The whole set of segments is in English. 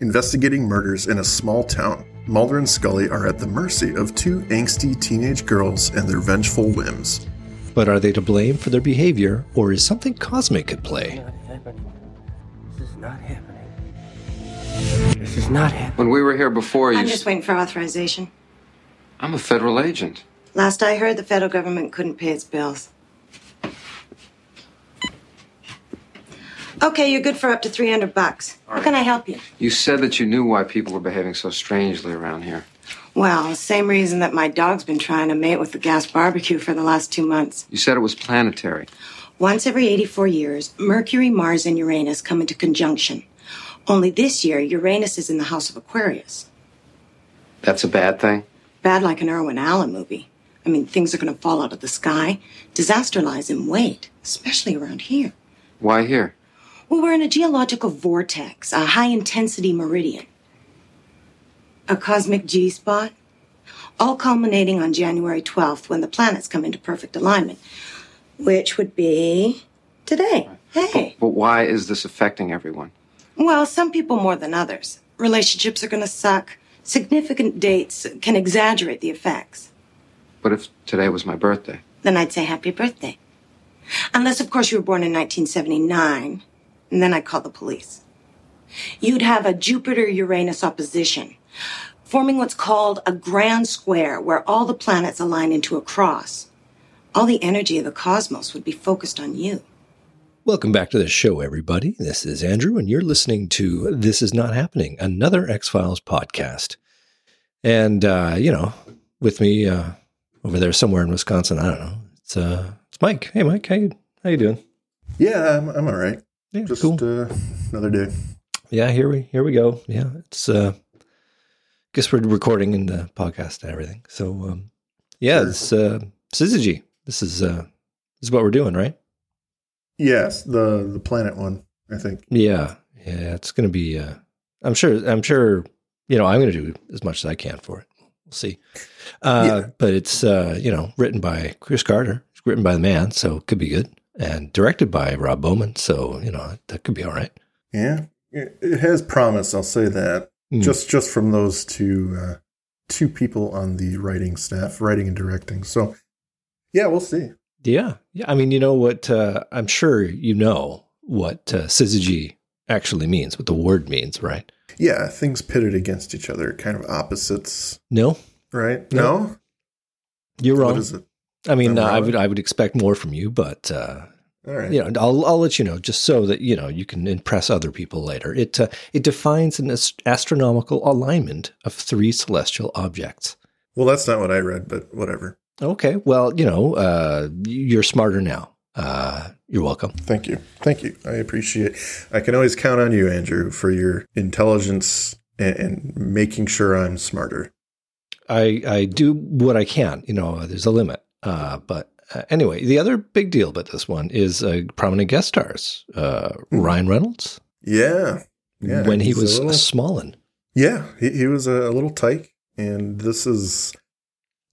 Investigating murders in a small town, Mulder and Scully are at the mercy of two angsty teenage girls and their vengeful whims. But are they to blame for their behavior, or is something cosmic at play? This is not happening. This is not happening. When we were here before, you. I'm just waiting for authorization. I'm a federal agent. Last I heard, the federal government couldn't pay its bills. Okay, you're good for up to 300 bucks. How can I help you? You said that you knew why people were behaving so strangely around here. Well, same reason that my dog's been trying to mate with the gas barbecue for the last two months. You said it was planetary. Once every 84 years, Mercury, Mars, and Uranus come into conjunction. Only this year, Uranus is in the house of Aquarius. That's a bad thing? Bad like an Irwin Allen movie. I mean, things are going to fall out of the sky. Disaster lies in wait, especially around here. Why here? Well, we're in a geological vortex, a high intensity meridian, a cosmic G spot, all culminating on January 12th when the planets come into perfect alignment, which would be today. Hey. But why is this affecting everyone? Well, some people more than others. Relationships are going to suck. Significant dates can exaggerate the effects. But if today was my birthday? Then I'd say happy birthday. Unless, of course, you were born in 1979 and then I'd call the police. You'd have a Jupiter Uranus opposition, forming what's called a grand square where all the planets align into a cross. All the energy of the cosmos would be focused on you. Welcome back to the show, everybody. This is Andrew, and you're listening to This Is Not Happening, another X Files podcast. And, uh, you know, with me uh, over there somewhere in Wisconsin, I don't know, it's, uh, it's Mike. Hey, Mike, how you, how you doing? Yeah, I'm, I'm all right. Yeah, Just cool. uh, another day. Yeah, here we here we go. Yeah, it's uh guess we're recording in the podcast and everything. So um yeah, Sure. it's uh syzygy. This is uh this is what we're doing, right? Yes, the the planet one. I think. Yeah. Yeah, it's gonna be uh I'm sure I'm sure you know, I'm gonna do as much as I can for it. We'll see. Uh Yeah. but it's uh, you know, written by Chris Carter. It's written by the man, so it could be good. And directed by Rob Bowman, so you know, that could be all right. Yeah, it, has promise. I'll say that. Mm. Just just from those two uh, two people on the writing staff, writing and directing. So yeah, we'll see. Yeah. Yeah. I mean, you know what? Uh, I'm sure you know what uh, syzygy actually means, what the word means, right? Yeah, things pitted against each other, kind of opposites, No, right? No. No, you're wrong. What is it? I mean, uh, I would I would expect more from you, but uh, All right. you know, I'll I'll let you know just so that you know you can impress other people later. It uh, it defines an ast- astronomical alignment of three celestial objects. Well, that's not what I read, but whatever. Okay, well, you know, uh, you're smarter now. Uh, you're welcome. Thank you. Thank you. I appreciate. I can always count on you, Andrew, for your intelligence and, and making sure I'm smarter. I I do what I can. You know, there's a limit. Uh, but uh, anyway, the other big deal about this one is uh, prominent guest stars. Uh, Ryan Reynolds Yeah. Yeah. when he was a little- Smallin. Yeah, he, he was a, little tyke, and this is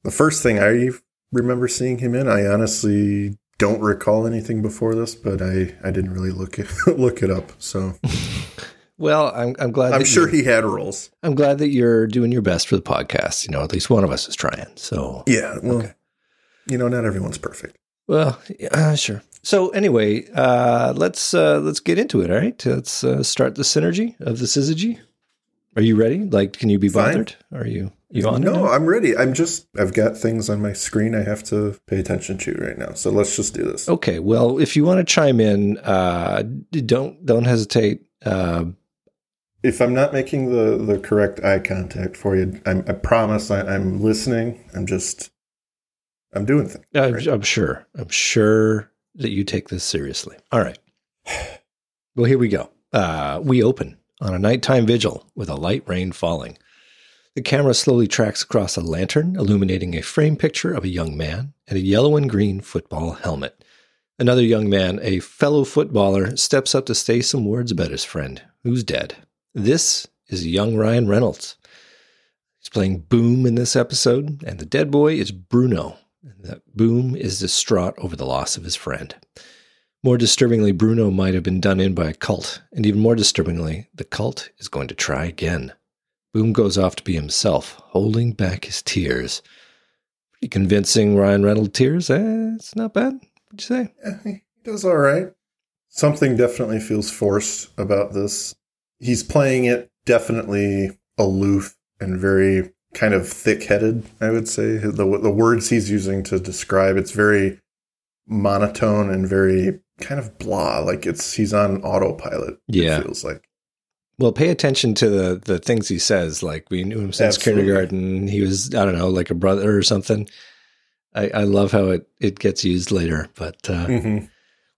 the first thing I remember seeing him in. I honestly don't recall anything before this, but I, I didn't really look it look it up. So Well, I'm I'm glad. I'm sure he had roles. I'm glad that you're doing your best for the podcast. You know, at least one of us is trying. So Yeah, well, Okay. You know, not everyone's perfect. Well, uh, sure. So anyway, uh, let's uh, let's get into it. All right, let's uh, start the synergy of the syzygy. Are you ready? Like, can you be Fine. bothered? Are you you on? No. I'm ready. I'm just I've got things on my screen I have to pay attention to right now. So let's just do this. Okay. Well, if you want to chime in, uh, don't don't hesitate. Uh, If I'm not making the the correct eye contact for you, I'm, I promise I, I'm listening. I'm just I'm doing things. I'm, right? I'm sure. I'm sure that you take this seriously. All right. Well, here we go. Uh, we open on a nighttime vigil with a light rain falling. The camera slowly tracks across a lantern, illuminating a frame picture of a young man and a yellow and green football helmet. Another young man, a fellow footballer, steps up to say some words about his friend, who's dead. This is young Ryan Reynolds. He's playing Boom in this episode, and the dead boy is Bruno. That Boom is distraught over the loss of his friend. More disturbingly, Bruno might have been done in by a cult. And even more disturbingly, the cult is going to try again. Boom goes off to be himself, holding back his tears. Pretty convincing Ryan Reynolds tears. Eh, it's not bad. What'd you say? He does all right. Something definitely feels forced about this. He's playing it definitely aloof and very kind of thick-headed. I would say the the words he's using to describe it's very monotone and very kind of blah. Like it's he's on autopilot. Yeah. it feels like. Well, pay attention to the the things he says. Like we knew him since Absolutely. kindergarten. He was I don't know, like a brother or something. I, I love how it it gets used later. But uh, hmm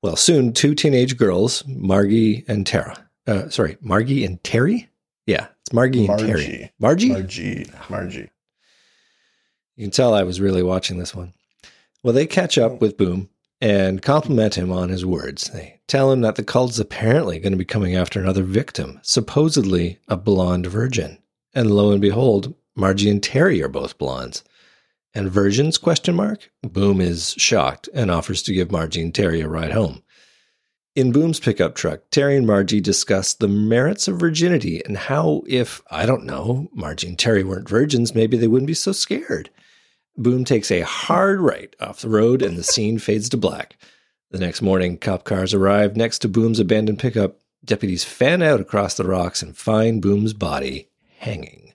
well, soon two teenage girls, Margie and Tara. Uh, sorry, Margie and Terry. Yeah, it's Margie and Terry. Margie. Margie. Margie. Margie. You can tell I was really watching this one. Well, they catch up with Boom and compliment him on his words. They tell him that the cult is apparently going to be coming after another victim, supposedly a blonde virgin. And lo and behold, Margie and Terry are both blondes. And virgins? Question mark. Boom is shocked and offers to give Margie and Terry a ride home. In Boom's pickup truck, Terry and Margie discuss the merits of virginity and how, if, I don't know, Margie and Terry weren't virgins, maybe they wouldn't be so scared. Boom takes a hard right off the road and the scene fades to black. The next morning, cop cars arrive next to Boom's abandoned pickup. Deputies fan out across the rocks and find Boom's body hanging.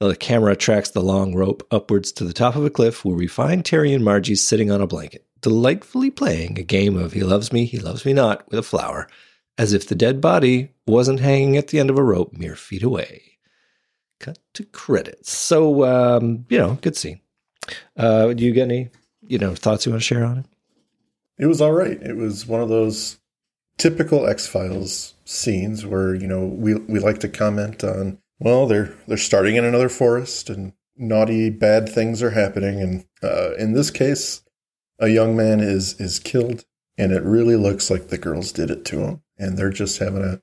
The camera tracks the long rope upwards to the top of a cliff where we find Terry and Margie sitting on a blanket, delightfully playing a game of He Loves Me, He Loves Me Not with a flower, as if the dead body wasn't hanging at the end of a rope mere feet away. Cut to credits. So, um, you know, good scene. Uh, do you get any, you know, thoughts you want to share on it? It was all right. It was one of those typical X Files scenes where you know we we like to comment on. Well, they're they're starting in another forest, and naughty bad things are happening. And uh, in this case, a young man is is killed, and it really looks like the girls did it to him, and they're just having a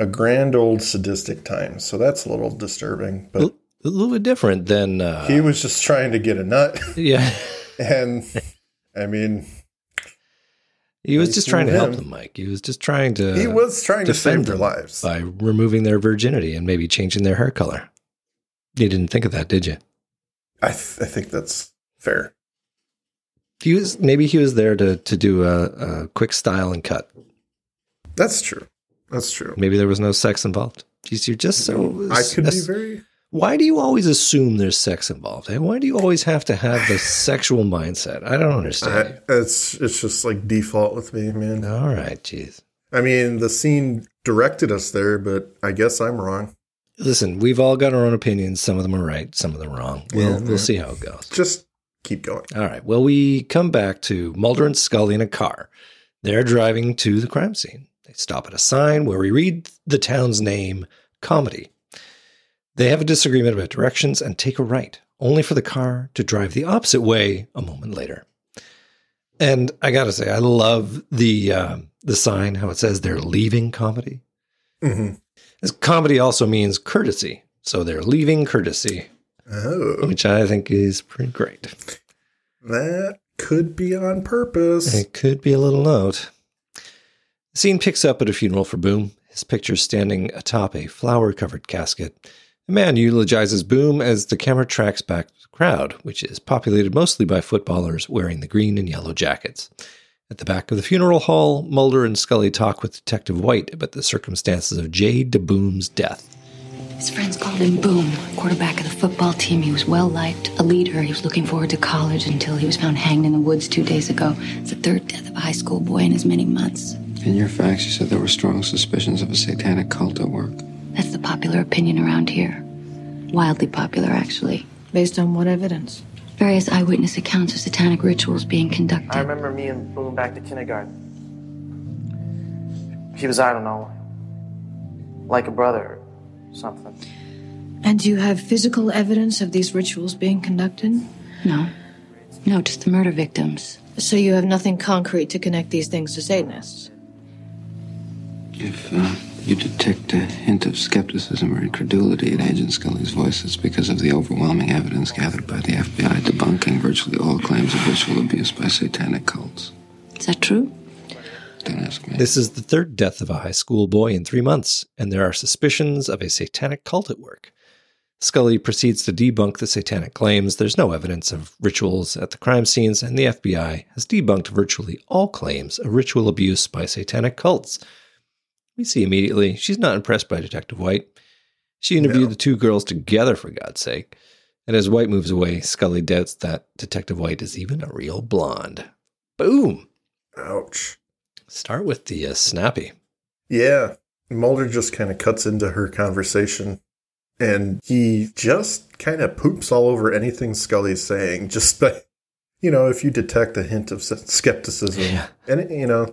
a grand old sadistic time. So that's a little disturbing. But A little bit different than, uh, he was just trying to get a nut, yeah, and I mean, he was just trying to help him. them, Mike. He was just trying to. he was trying to save their lives. by removing their virginity and maybe changing their hair color. You didn't think of that, did you? I th- I think that's fair. He was maybe he was there to to do a, a quick style and cut. That's true. That's true. Maybe there was no sex involved. Jeez, you're just so. I could be very. Why do you always assume there's sex involved? And why do you always have to have the sexual mindset? I don't understand. I, it's it's just like default with me, man. All right, jeez. I mean, the scene directed us there, but I guess I'm wrong. Listen, we've all got our own opinions. Some of them are right, some of them are wrong. We'll Yeah, we'll see how it goes. Just keep going. All right. Well, we come back to Mulder and Scully in a car. They're driving to the crime scene. They stop at a sign where we read the town's name, Comity. They have a disagreement about directions and take a right, only for the car to drive the opposite way a moment later. And I got to say, I love the um, the sign how it says they're leaving Comity. hmm This comity also means courtesy, so they're leaving courtesy, Oh, which I think is pretty great. that could be on purpose. It could be a little note. The scene picks up at a funeral for Boom, his picture standing atop a flower covered casket. A man eulogizes Boom as the camera tracks back to the crowd, which is populated mostly by footballers wearing the green and yellow jackets. At the back of the funeral hall, Mulder and Scully talk with Detective White about the circumstances of Jay DeBoom's death. His friends called him Boom, quarterback of the football team. He was well liked, a leader. He was looking forward to college until he was found hanged in the woods two days ago. It's the third death of a high school boy in as many months. In your facts, you said there were strong suspicions of a satanic cult at work. That's the popular opinion around here. Wildly popular, actually. Based on what evidence? Various eyewitness accounts of satanic rituals being conducted. I remember me and Boom back to kindergarten. He was, I don't know, like a brother or something. And do you have physical evidence of these rituals being conducted? No. No, just the murder victims. So you have nothing concrete to connect these things to Satanists? If uh, you detect a hint of skepticism or incredulity in Agent Scully's voice, it's because of the overwhelming evidence gathered by the FBI debunking virtually all claims of ritual abuse by satanic cults. Is that true? Don't ask me. This is the third death of a high school boy in three months, and there are suspicions of a satanic cult at work. Scully proceeds to debunk the satanic claims. There's no evidence of rituals at the crime scenes, and the FBI has debunked virtually all claims of ritual abuse by satanic cults. We see immediately she's not impressed by Detective White. She interviewed No. the two girls together, for God's sake. And as White moves away, Scully doubts that Detective White is even a real blonde. Boom! Ouch. Start with the uh, snappy. Yeah. Mulder just kind of cuts into her conversation and he just kind of poops all over anything Scully's saying, just by, you know, if you detect a hint of skepticism. Yeah. And, you know,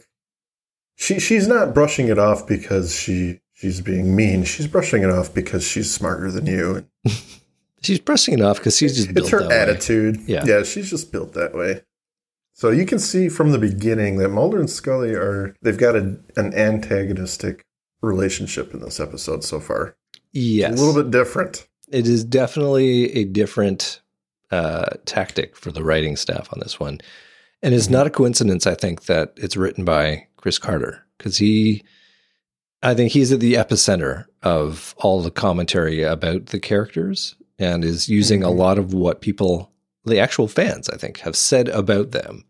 she she's not brushing it off because she she's being mean. She's brushing it off because she's smarter than you. She's brushing it off because she's just built It's her that way. attitude. Yeah. Yeah, she's just built that way. So you can see from the beginning that Mulder and Scully are they've got a, an antagonistic relationship in this episode so far. Yes. It's a little bit different. It is definitely a different uh, tactic for the writing staff on this one. And it's not a coincidence, I think, that it's written by Chris Carter because he, I think he's at the epicenter of all the commentary about the characters and is using a Mhm. lot of what people, the actual fans, I think, have said about them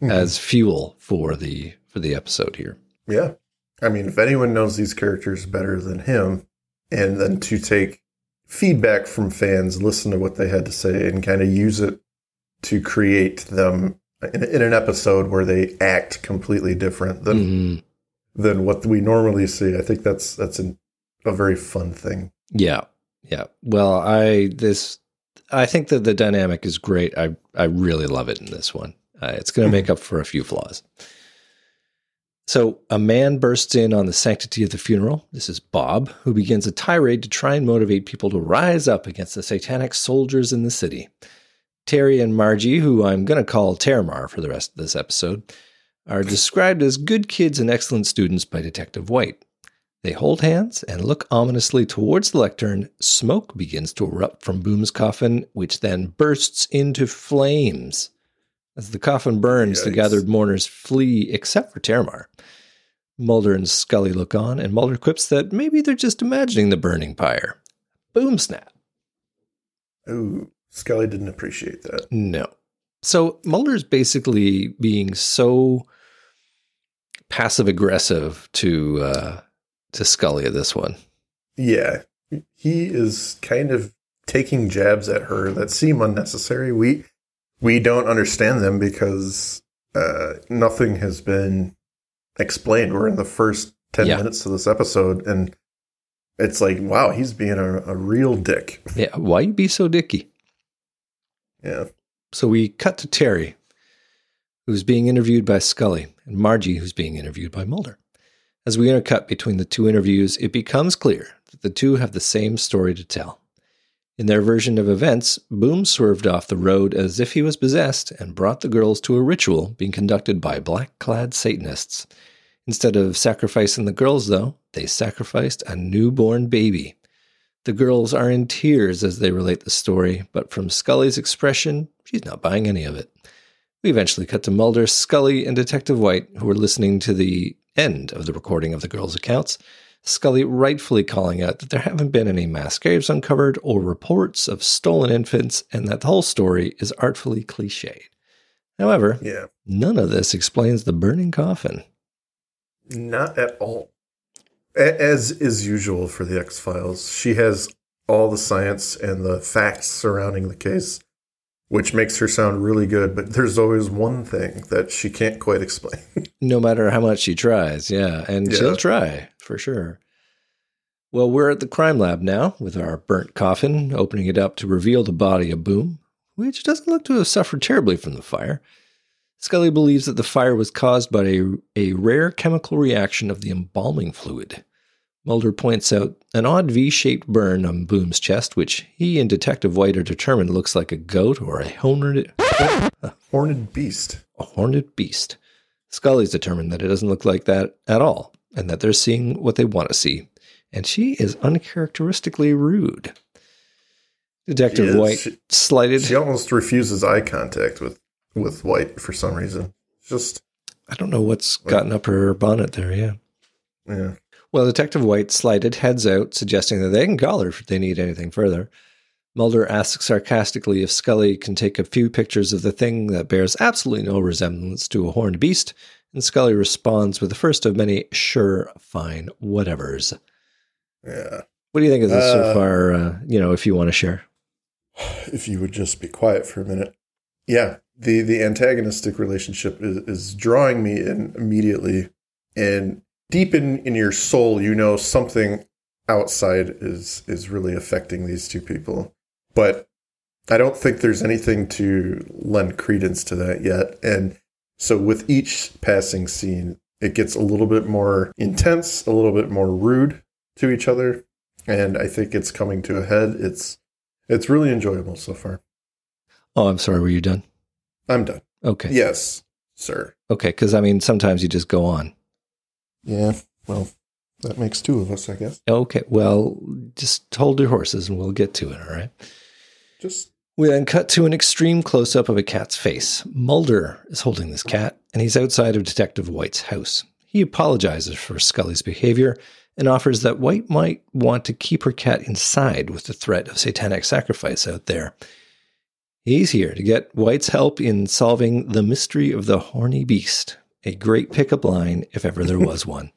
as fuel for the for the episode here. Yeah. I mean, if anyone knows these characters better than him, and then to take feedback from fans, listen to what they had to say, and kind of use it to create them in, in an episode where they act completely different than Mhm. than what we normally see. I think that's that's an, a very fun thing. Yeah. Yeah. Well, I this I think that the dynamic is great. I I really love it in this one. Uh, it's going to make up for a few flaws. So, a man bursts in on the sanctity of the funeral. This is Bob, who begins a tirade to try and motivate people to rise up against the satanic soldiers in the city. Terry and Margie, who I'm going to call Termar for the rest of this episode, are described as good kids and excellent students by Detective White. They hold hands and look ominously towards the lectern. Smoke begins to erupt from Boom's coffin, which then bursts into flames. As the coffin burns, the gathered mourners flee, except for Termar. Mulder and Scully look on, and Mulder quips that maybe they're just imagining the burning pyre. Boom snap. Ooh, Scully didn't appreciate that. No. So Mulder's basically being so passive aggressive to uh, to Scully at this one. Yeah, he is kind of taking jabs at her that seem unnecessary. We we don't understand them because uh, nothing has been explained. We're in the first ten Yeah. minutes of this episode, and it's like, wow, he's being a, a real dick. Yeah, why you be so dicky? Yeah, So we cut to Terry, who's being interviewed by Scully, and Margie, who's being interviewed by Mulder. As we intercut between the two interviews, it becomes clear that the two have the same story to tell. In their version of events, Boom swerved off the road as if he was possessed and brought the girls to a ritual being conducted by black clad Satanists. Instead of sacrificing the girls, though, they sacrificed a newborn baby. The girls are in tears as they relate the story, but from Scully's expression, she's not buying any of it. We eventually cut to Mulder, Scully, and Detective White, who are listening to the end of the recording of the girls' accounts. Scully rightfully calling out that there haven't been any mass graves uncovered or reports of stolen infants, and that the whole story is artfully cliched. However, yeah, none of this explains the burning coffin. not at all. As is usual for the X Files, she has all the science and the facts surrounding the case, which makes her sound really good. But there's always one thing that she can't quite explain. No matter how much she tries, yeah, and Yeah. she'll try for sure. Well, we're at the crime lab now with our burnt coffin, opening it up to reveal the body of Boom, which doesn't look to have suffered terribly from the fire. Scully believes that the fire was caused by a, a rare chemical reaction of the embalming fluid. Mulder points out an odd V shaped burn on Boom's chest, which he and Detective White are determined looks like a goat or a horned, Horned beast. a horned beast. Scully's determined that it doesn't look like that at all, and that they're seeing what they want to see. And she is uncharacteristically rude. Detective. White She- slighted. She almost refuses eye contact with with White for some reason. Just I don't know what's gotten up her bonnet there. Yeah. Yeah. Well, Detective White slighted heads out, suggesting that they can call her if they need anything further. Mulder asks sarcastically if Scully can take a few pictures of the thing that bears absolutely no resemblance to a horned beast, and Scully responds with the first of many sure, fine, whatevers. Yeah. What do you think of this so Uh, far? Uh, you know, if you want to share. If you would just be quiet for a minute. Yeah. The the antagonistic relationship is, is drawing me in immediately. And deep in, in your soul, you know something outside is is really affecting these two people. But I don't think there's anything to lend credence to that yet. And so with each passing scene, it gets a little bit more intense, a little bit more rude to each other. And I think it's coming to a head. It's it's really enjoyable so far. Oh, I'm sorry. Were you done? I'm done. Okay. Yes, sir. Okay. Because I mean, sometimes you just go on. Yeah. Well, that makes two of us, I guess. Okay. Well, just hold your horses and we'll get to it. All right. Just We then cut to an extreme close up of a cat's face. Mulder is holding this cat, and he's outside of Detective White's house. He apologizes for Scully's behavior and offers that White might want to keep her cat inside with the threat of satanic sacrifice out there. He's here to get White's help in solving the mystery of the horny beast, a great pickup line if ever there was one.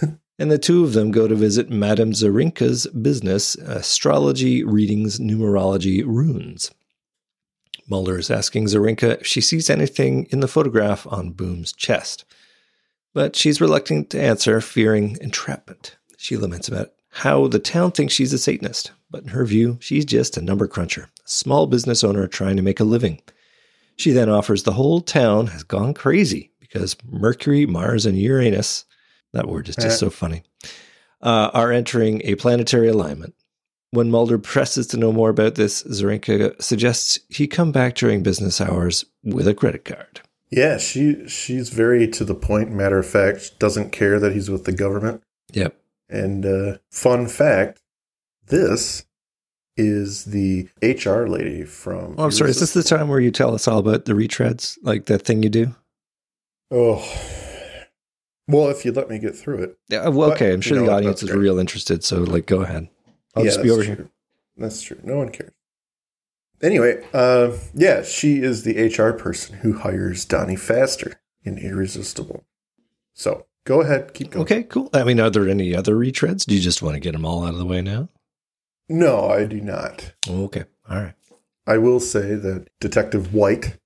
And the two of them go to visit Madame Zarinka's business, astrology, readings, numerology, runes. Mulder is asking Zarinka if she sees anything in the photograph on Boom's chest. But she's reluctant to answer, fearing entrapment. She laments about how the town thinks she's a Satanist, but in her view, she's just a number cruncher, a small business owner trying to make a living. She then offers the whole town has gone crazy because Mercury, Mars, and Uranus, that word is just so funny, uh, are entering a planetary alignment. When Mulder presses to know more about this, Zarinka suggests he come back during business hours with a credit card. yeah, she she's very to the point. Matter of fact, doesn't care that he's with the government. Yep. And uh, fun fact, this is the HR lady from. Oh, I'm sorry. Is this the time where you tell us all about the retreads, like that thing you do? Oh, well, if you'd let me get through it. Yeah. Well, But, okay. I'm sure the audience is great. real interested. So, like, go ahead. I'll Yeah, just be over true. here. That's true. No one cares. Anyway, uh, yeah, she is the HR person who hires Donnie Pfaster in Irresistible. So go ahead, keep going. Okay, cool. I mean, are there any other retreads? Do you just want to get them all out of the way now? No, I do not. Okay. All right. I will say that Detective White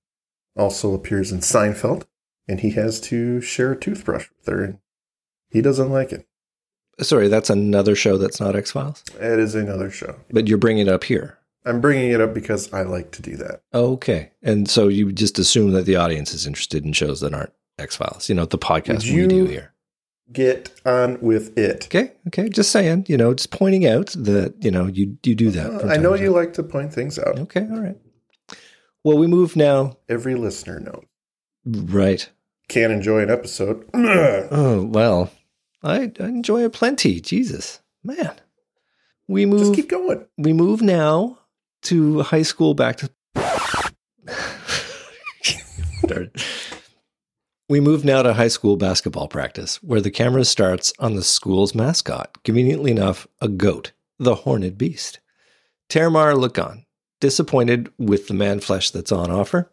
also appears in Seinfeld, and he has to share a toothbrush with her, and he doesn't like it. Sorry, that's another show that's not X Files, It is another show. but you're bringing it up here. I'm bringing it up because I like to do that. Okay. And so you just assume that the audience is interested in shows that aren't X Files, you know, the podcast we do here. Get on with it. Okay. Okay. Just saying, you know, just pointing out that, you know, you, you do that. Uh, from I know you like to point things out. Okay. All right. Well, we move now. Every listener knows. Right. Can't enjoy an episode. Oh, well, I, I enjoy it plenty. Jesus, man. We move. Just keep going. we move now to high school back to we move now to high school basketball practice where the camera starts on the school's mascot conveniently enough a goat the horned beast termar look on disappointed with the man flesh that's on offer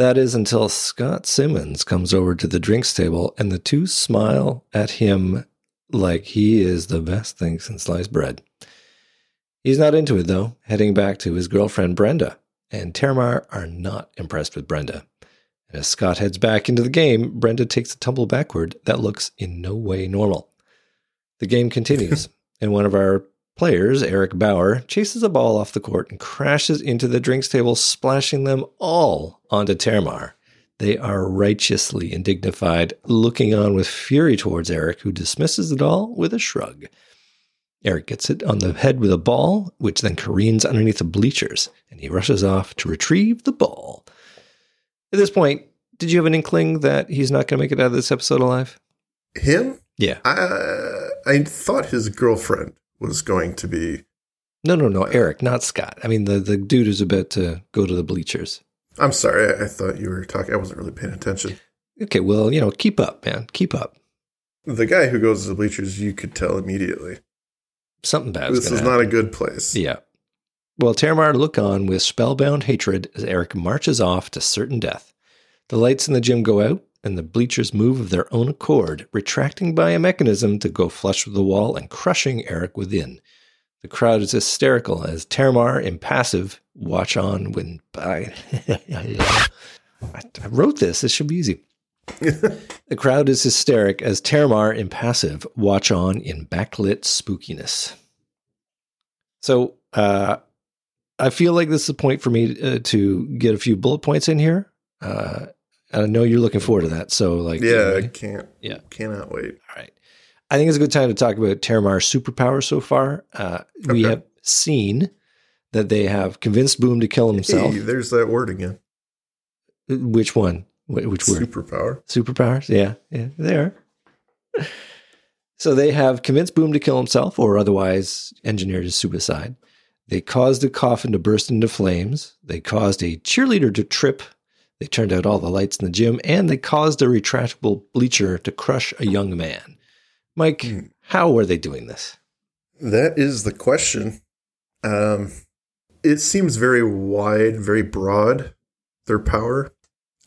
that is until scott simmons comes over to the drinks table and the two smile at him like he is the best thing since sliced bread He's not into it though, heading back to his girlfriend Brenda, and Termar are not impressed with Brenda. And as Scott heads back into the game, Brenda takes a tumble backward that looks in no way normal. The game continues, and one of our players, Eric Bauer, chases a ball off the court and crashes into the drinks table, splashing them all onto Termar. They are righteously indignified, looking on with fury towards Eric, who dismisses it all with a shrug. Eric gets it on the head with a ball, which then careens underneath the bleachers, and he rushes off to retrieve the ball. At this point, did you have an inkling that he's not going to make it out of this episode alive? Him? Yeah. I, I thought his girlfriend was going to be. No, no, no, uh, Eric, not Scott. I mean, the, the dude who's about to go to the bleachers. I'm sorry. I, I thought you were talking. I wasn't really paying attention. Okay, well, you know, keep up, man. Keep up. The guy who goes to the bleachers, you could tell immediately. Something bad. This is not a good place. Yeah. Well, Terramar look on with spellbound hatred as Eric marches off to certain death. The lights in the gym go out, and the bleachers move of their own accord, retracting by a mechanism to go flush with the wall and crushing Eric within. The crowd is hysterical as Terramar, impassive, watch on when I, I wrote this. This should be easy. the crowd is hysteric as Terramar, impassive, watch on in backlit spookiness. So, uh, I feel like this is a point for me uh, to get a few bullet points in here. Uh, I know you're looking forward to that. So, like, yeah, I can't. Yeah, cannot wait. All right. I think it's a good time to talk about Terramar's superpower so far. Uh, okay. We have seen that they have convinced Boom to kill himself. Hey, there's that word again. Which one? Which word? Superpower. Superpowers. Yeah, yeah, there. so they have convinced Boom to kill himself, or otherwise engineered his suicide. They caused a coffin to burst into flames. They caused a cheerleader to trip. They turned out all the lights in the gym, and they caused a retractable bleacher to crush a young man. Mike, hmm. how were they doing this? That is the question. Um, it seems very wide, very broad. Their power.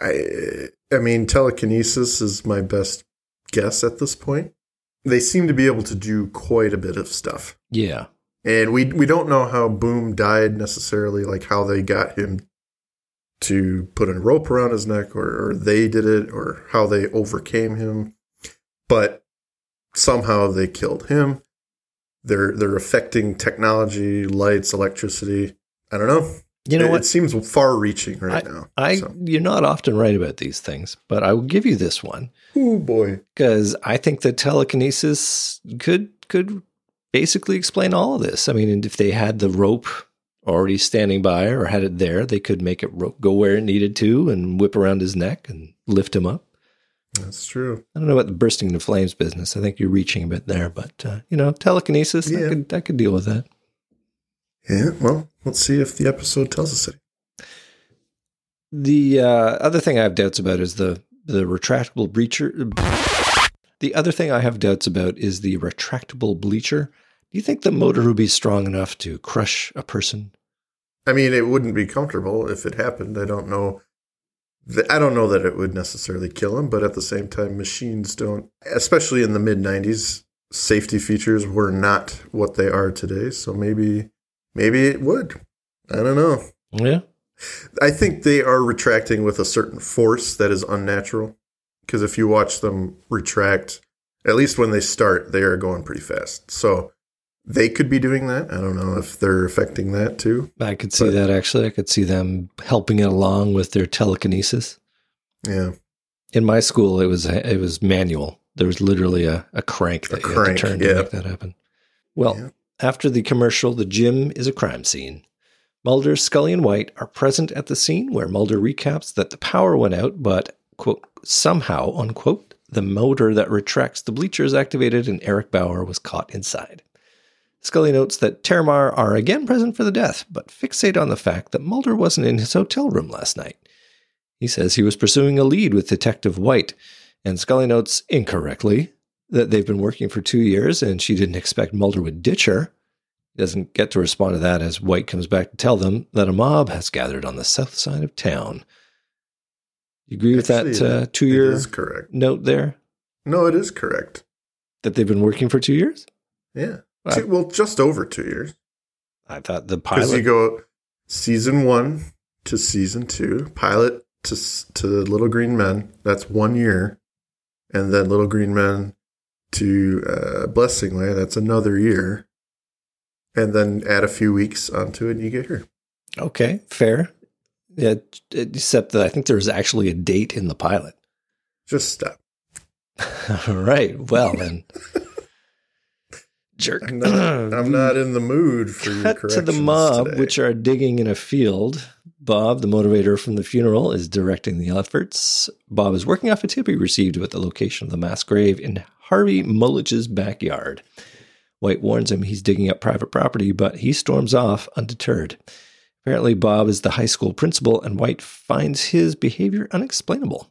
I, I mean, telekinesis is my best guess at this point. They seem to be able to do quite a bit of stuff. Yeah, and we we don't know how Boom died necessarily, like how they got him to put a rope around his neck, or, or they did it, or how they overcame him but somehow they killed him. They're they're affecting technology, lights, electricity. I don't know. You know it, what? It seems far-reaching right I, now. I so. you're not often right about these things, but I will give you this one. Oh boy, because I think that telekinesis could could basically explain all of this. I mean, if they had the rope already standing by or had it there, they could make it go where it needed to and whip around his neck and lift him up. That's true. I don't know about the bursting into flames business. I think you're reaching a bit there, but uh, you know, telekinesis. Yeah. I could I could deal with that. Yeah. Well, let's see if the episode tells us it. The uh, other thing I have doubts about is the the retractable bleacher. The other thing I have doubts about is the retractable bleacher. Do you think the motor would be strong enough to crush a person? I mean, it wouldn't be comfortable if it happened. I don't know I don't know that it would necessarily kill him, but at the same time, machines don't, especially in the mid 90s, safety features were not what they are today. So maybe, maybe it would. I don't know. Yeah. I think they are retracting with a certain force that is unnatural. Because if you watch them retract, at least when they start, they are going pretty fast. So they could be doing that. I don't know if they're affecting that too. I could see but, that actually. I could see them helping it along with their telekinesis. Yeah. In my school, it was it was manual. There was literally a, a crank that a you crank, had to turn yeah. to make that happen. Well, yeah. after the commercial, the gym is a crime scene. Mulder, Scully, and White are present at the scene where Mulder recaps that the power went out, but quote somehow unquote the motor that retracts the bleachers activated, and Eric Bauer was caught inside. Scully notes that Terramar are again present for the death, but fixate on the fact that Mulder wasn't in his hotel room last night. He says he was pursuing a lead with Detective White, and Scully notes incorrectly that they've been working for two years and she didn't expect Mulder would ditch her. He doesn't get to respond to that as White comes back to tell them that a mob has gathered on the south side of town. You agree with Actually, that uh, two year note there? No, it is correct. That they've been working for two years? Yeah. Two, well, just over two years. I thought the pilot. Because you go season one to season two, pilot to to Little Green Men. That's one year, and then Little Green Men to uh, Blessing Way. That's another year, and then add a few weeks onto it, and you get here. Okay, fair. Yeah, except that I think there's actually a date in the pilot. Just stop. All right. Well then. Jerk. I'm not, I'm not in the mood for your Cut to the mob, today. which are digging in a field. Bob, the motivator from the funeral, is directing the efforts. Bob is working off a tip he received about the location of the mass grave in Harvey Mullich's backyard. White warns him he's digging up private property, but he storms off undeterred. Apparently, Bob is the high school principal, and White finds his behavior unexplainable.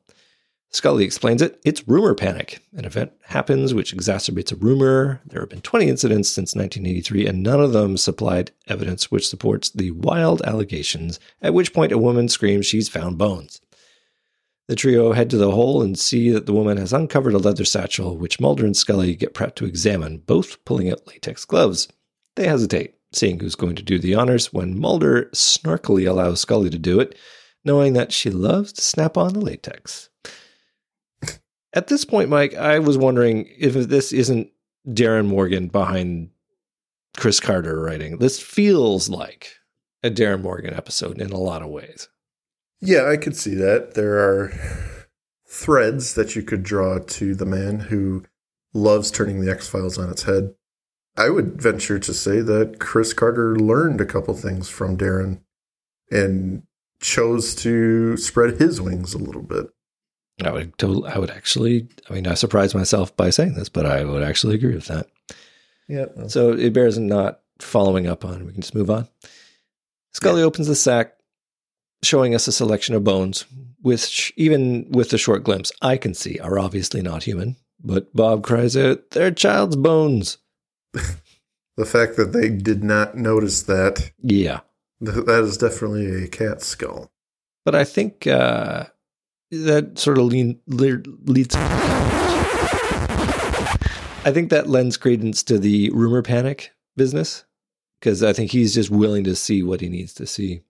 Scully explains it. It's rumor panic. An event happens which exacerbates a rumor. There have been 20 incidents since 1983, and none of them supplied evidence which supports the wild allegations, at which point a woman screams she's found bones. The trio head to the hole and see that the woman has uncovered a leather satchel, which Mulder and Scully get prepped to examine, both pulling out latex gloves. They hesitate, seeing who's going to do the honors, when Mulder snarkily allows Scully to do it, knowing that she loves to snap on the latex. At this point, Mike, I was wondering if this isn't Darin Morgan behind Chris Carter writing. This feels like a Darin Morgan episode in a lot of ways. Yeah, I could see that. There are threads that you could draw to the man who loves turning the X Files on its head. I would venture to say that Chris Carter learned a couple things from Darin and chose to spread his wings a little bit. I would totally, I would actually, I mean, I surprised myself by saying this, but I would actually agree with that. Yeah. So it bears not following up on. We can just move on. Scully opens the sack, showing us a selection of bones, which, even with the short glimpse, I can see are obviously not human. But Bob cries out, They're child's bones. the fact that they did not notice that, Yeah. th- that is definitely a cat skull. But I think uh, that sort of lean, le- leads. I think that lends credence to the rumor panic business because I think he's just willing to see what he needs to see.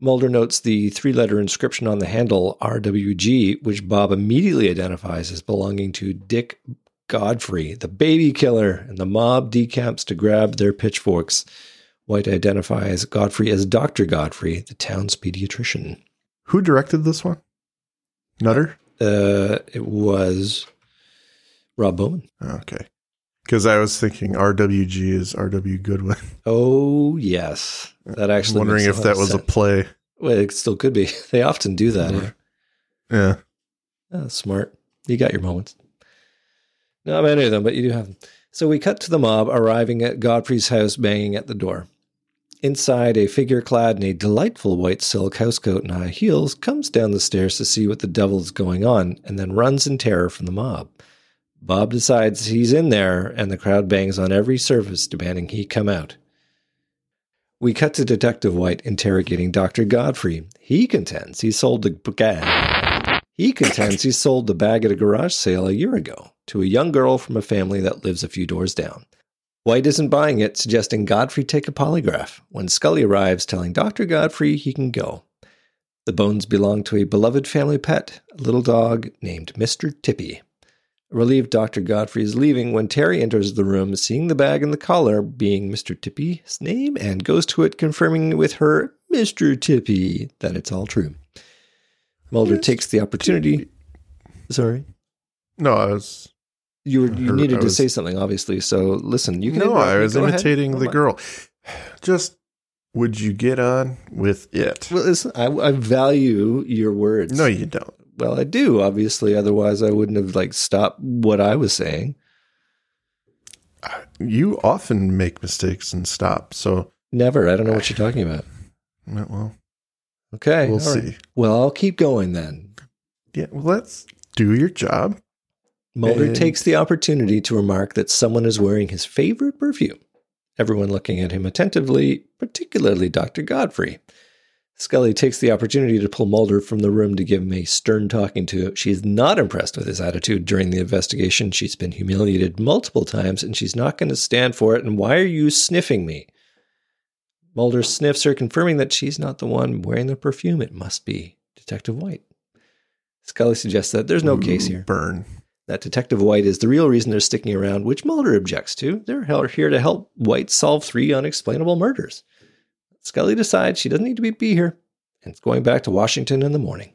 Mulder notes the three letter inscription on the handle RWG, which Bob immediately identifies as belonging to Dick Godfrey, the baby killer, and the mob decamps to grab their pitchforks. White identifies Godfrey as Dr. Godfrey, the town's pediatrician. Who directed this one? Nutter? Uh, it was Rob Bowman. Okay. Because I was thinking RWG is RW Goodwin. Oh, yes. That actually I'm wondering if that was a play. Well, it still could be. They often do that. eh? Yeah. Oh, smart. You got your moments. Not many of them, but you do have them. So we cut to the mob arriving at Godfrey's house, banging at the door. Inside, a figure clad in a delightful white silk housecoat and high heels comes down the stairs to see what the devil is going on and then runs in terror from the mob. Bob decides he's in there, and the crowd bangs on every surface, demanding he come out. We cut to Detective White interrogating Dr. Godfrey. He contends he sold the bag. He contends he sold the bag at a garage sale a year ago to a young girl from a family that lives a few doors down. White isn't buying it, suggesting Godfrey take a polygraph. When Scully arrives, telling Dr. Godfrey he can go. The bones belong to a beloved family pet, a little dog named Mr. Tippy. Relieved Dr. Godfrey is leaving when Terry enters the room, seeing the bag and the collar being Mr. Tippy's name, and goes to it, confirming with her, Mr. Tippy, that it's all true. Mulder takes the opportunity. Sorry. No, I was. You were, you Her- needed I to say something, obviously. So listen, you can. No, I was Go ahead. imitating Oh the girl. Just would you get on with it? Well, listen, I, I value your words. No, you don't. Well, I do, obviously. Otherwise, I wouldn't have like stopped what I was saying. You often make mistakes and stop. So, Never. I don't know what you're talking about. well, Okay. we'll all right. see. Well, I'll keep going then. Yeah, well, let's do your job. Mulder And- takes the opportunity to remark that someone is wearing his favorite perfume. Everyone looking at him attentively, particularly Dr. Godfrey. Scully takes the opportunity to pull Mulder from the room to give him a stern talking to. She is not impressed with his attitude during the investigation. She's been humiliated multiple times and she's not going to stand for it. And why are you sniffing me? Mulder sniffs her, confirming that she's not the one wearing the perfume. It must be Detective White. Scully suggests that there's no case here Burn. That Detective White is the real reason they're sticking around, which Mulder objects to. They're here to help White solve three unexplainable murders. Scully decides she doesn't need to be, here and is going back to Washington in the morning.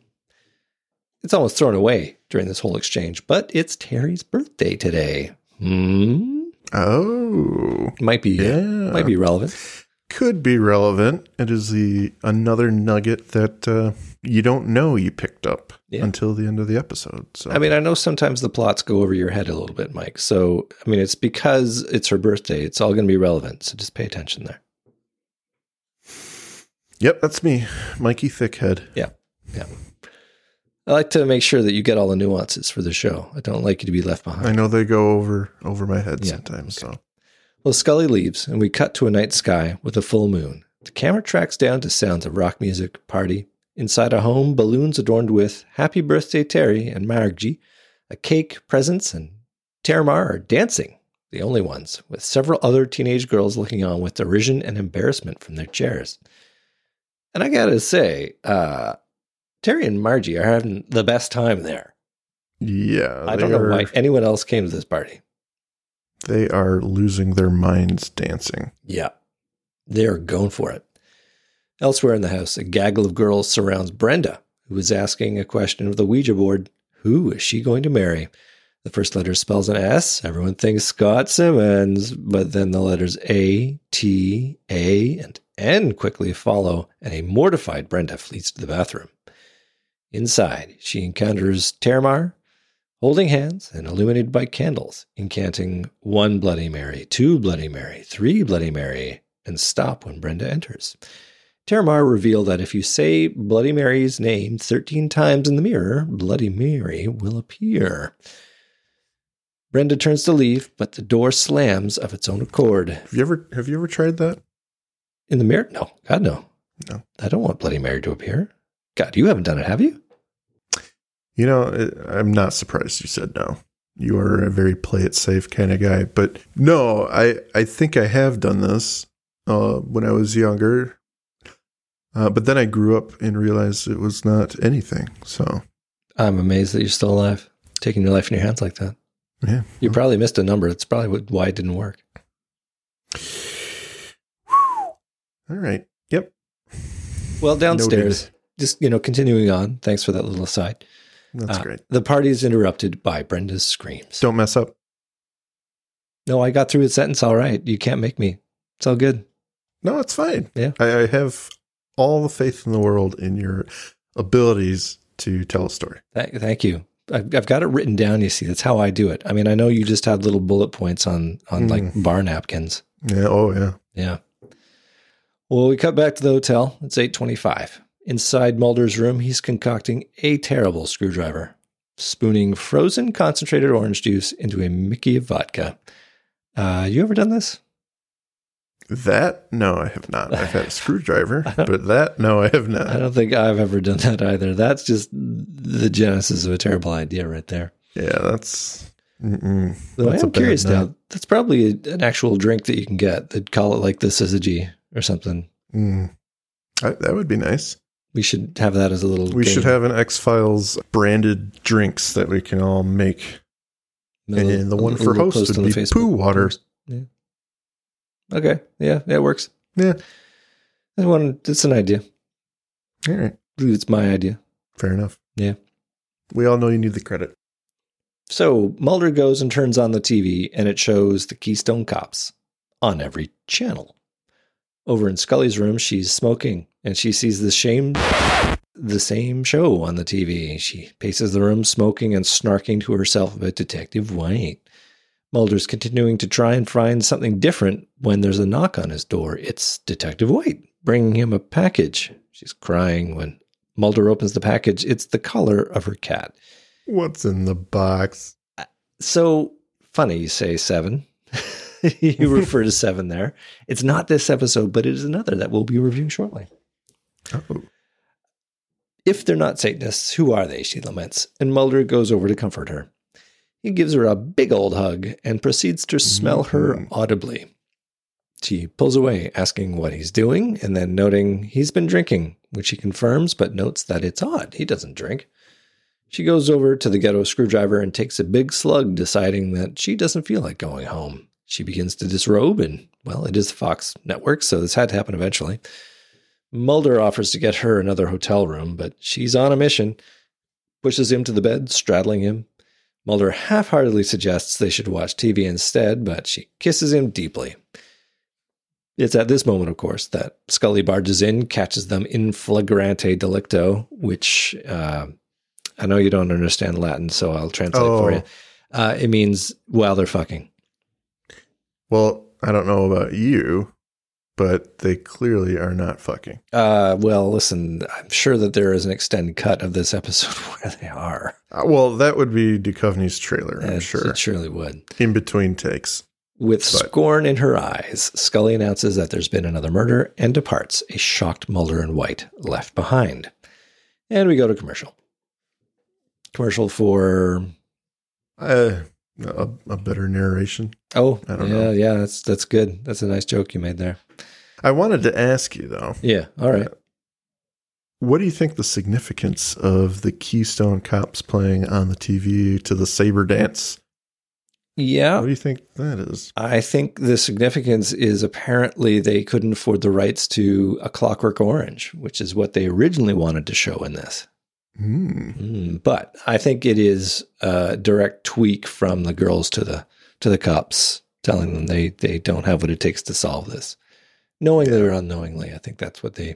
It's almost thrown away during this whole exchange, but it's Terry's birthday today. Hmm? Oh, Might be Yeah. might be relevant. Could be relevant. It is the another nugget that uh, you don't know you picked up Yeah. until the end of the episode. So, I mean, I know sometimes the plots go over your head a little bit, Mike. So, I mean, it's because it's her birthday. It's all going to be relevant. So just pay attention there. Yep, that's me, Mikey Thickhead. Yeah. Yeah. I like to make sure that you get all the nuances for the show. I don't like you to be left behind. I know they go over over my head Yeah, sometimes. So Well, Scully leaves, and we cut to a night sky with a full moon. The camera tracks down to sounds of rock music, party. Inside a home, balloons adorned with Happy Birthday Terry and Margie, a cake, presents, and Terramar are dancing, the only ones, with several other teenage girls looking on with derision and embarrassment from their chairs. And I gotta say, uh, Terry and Margie are having the best time there. yeah, I don't know why anyone else came to this party. They are losing their minds dancing. Yeah. They're going for it. Elsewhere in the house, a gaggle of girls surrounds Brenda, who is asking a question of the Ouija board Who is she going to marry? The first letter spells an S. Everyone thinks Scott Simmons, but then the letters A, T, A, and N quickly follow, and a mortified Brenda flees to the bathroom. Inside, she encounters Termar, holding hands and illuminated by candles, incanting one Bloody Mary, two Bloody Mary, three Bloody Mary, and stop when Brenda enters. Termar revealed that if you say Bloody Mary's name 13 times in the mirror, Bloody Mary will appear. Brenda turns to leave, but the door slams of its own accord. Have you ever have you ever tried that? In the mirror? No. God, no. No. I don't want Bloody Mary to appear. God, you haven't done it, have you? You know, I'm not surprised you said no. You are a very play it safe kind of guy, but no, I I think I have done this uh, when I was younger. Uh, but then I grew up and realized it was not anything. So I'm amazed that you're still alive, taking your life in your hands like that. yeah, You probably missed a number. That's probably why it didn't work. all right. Yep. Well, downstairs, Noted. just you know, continuing on. Thanks for that little aside. That's Uh, great. The party is interrupted by Brenda's screams. Don't mess up. No, I got through the sentence all right. You can't make me. It's all good. No, it's fine. Yeah. I, I have all the faith in the world in your abilities to tell a story. Thank, thank you. I've, I've got it written down. You see, that's how I do it. I mean, I know you just have little bullet points on on like bar napkins. Yeah. Oh, yeah. Yeah. Well, we cut back to the hotel. It's 825. Inside Mulder's room, he's concocting a terrible screwdriver, spooning frozen concentrated orange juice into a Mickey of vodka. Uh, you ever done this? That no, I have not. I've had a screwdriver, but that no, I have not. I don't think I've ever done that either. That's just the genesis of a terrible idea right there. Yeah, that's. Mm-mm. Though That's I am curious bad now. That's probably an actual drink that you can get. They'd call it like the syzygy or something. Mm. I, that would be nice. We should have that as a little. We should have an X Files branded drinks that we can all make. Little- and the one for host would on be Facebook poo water. Yeah. Okay. Yeah, that works. Yeah. That one. It's an idea. All right. It's my idea. Fair enough. Yeah. We all know you need the credit. So Mulder goes and turns on the TV, and it shows the Keystone Cops on every channel. Over in Scully's room, she's smoking, and she sees the same the same show on the TV. She paces the room, smoking and snarking to herself about Detective White. Mulder's continuing to try and find something different when there's a knock on his door. It's Detective White bringing him a package. She's crying when Mulder opens the package. It's the collar of her cat. What's in the box? Uh, so funny you say seven. you refer to seven there. It's not this episode, but it is another that we'll be reviewing shortly. Oh, If they're not Satanists, who are they? She laments, and Mulder goes over to comfort her. He gives her a big old hug and proceeds to smell her Mhm. audibly. She pulls away, asking what he's doing, and then noting he's been drinking, which he confirms, but notes that it's odd. He doesn't drink. She goes over to the ghetto screwdriver and takes a big slug, deciding that she doesn't feel like going home. She begins to disrobe, and well, it is the Fox network, so this had to happen eventually. Mulder offers to get her another hotel room, but she's on a mission, pushes him to the bed, straddling him. Mulder half heartedly suggests they should watch TV instead, but she kisses him deeply. It's at this moment, of course, that Scully barges in, catches them in flagrante delicto, which uh, I know you don't understand Latin, so I'll translate for Oh. you. Uh, it means while they're fucking. Well, I don't know about you, but they clearly are not fucking. Uh, well, listen, I'm sure that there is an extended cut of this episode where they are. Uh, well, that would be Duchovny's trailer, I'm It- sure. It surely would. In between takes. With But- scorn in her eyes, Scully announces that there's been another murder and departs, a shocked Mulder and White left behind. And we go to commercial. Commercial for Uh, a, a better narration. oh I don't yeah know. yeah that's that's good that's a nice joke you made there I wanted to ask you though, yeah all right uh, what do you think the significance of the Keystone Cops playing on the TV to the Saber dance? yeah What do you think that is? I think the significance is apparently they couldn't afford the rights to A Clockwork Orange, which is what they originally wanted to show in this. Hmm. Mm, but I think it is a direct tweak from the girls to the to the cops, telling them they they don't have what it takes to solve this, knowingly or unknowingly. I think that's what they.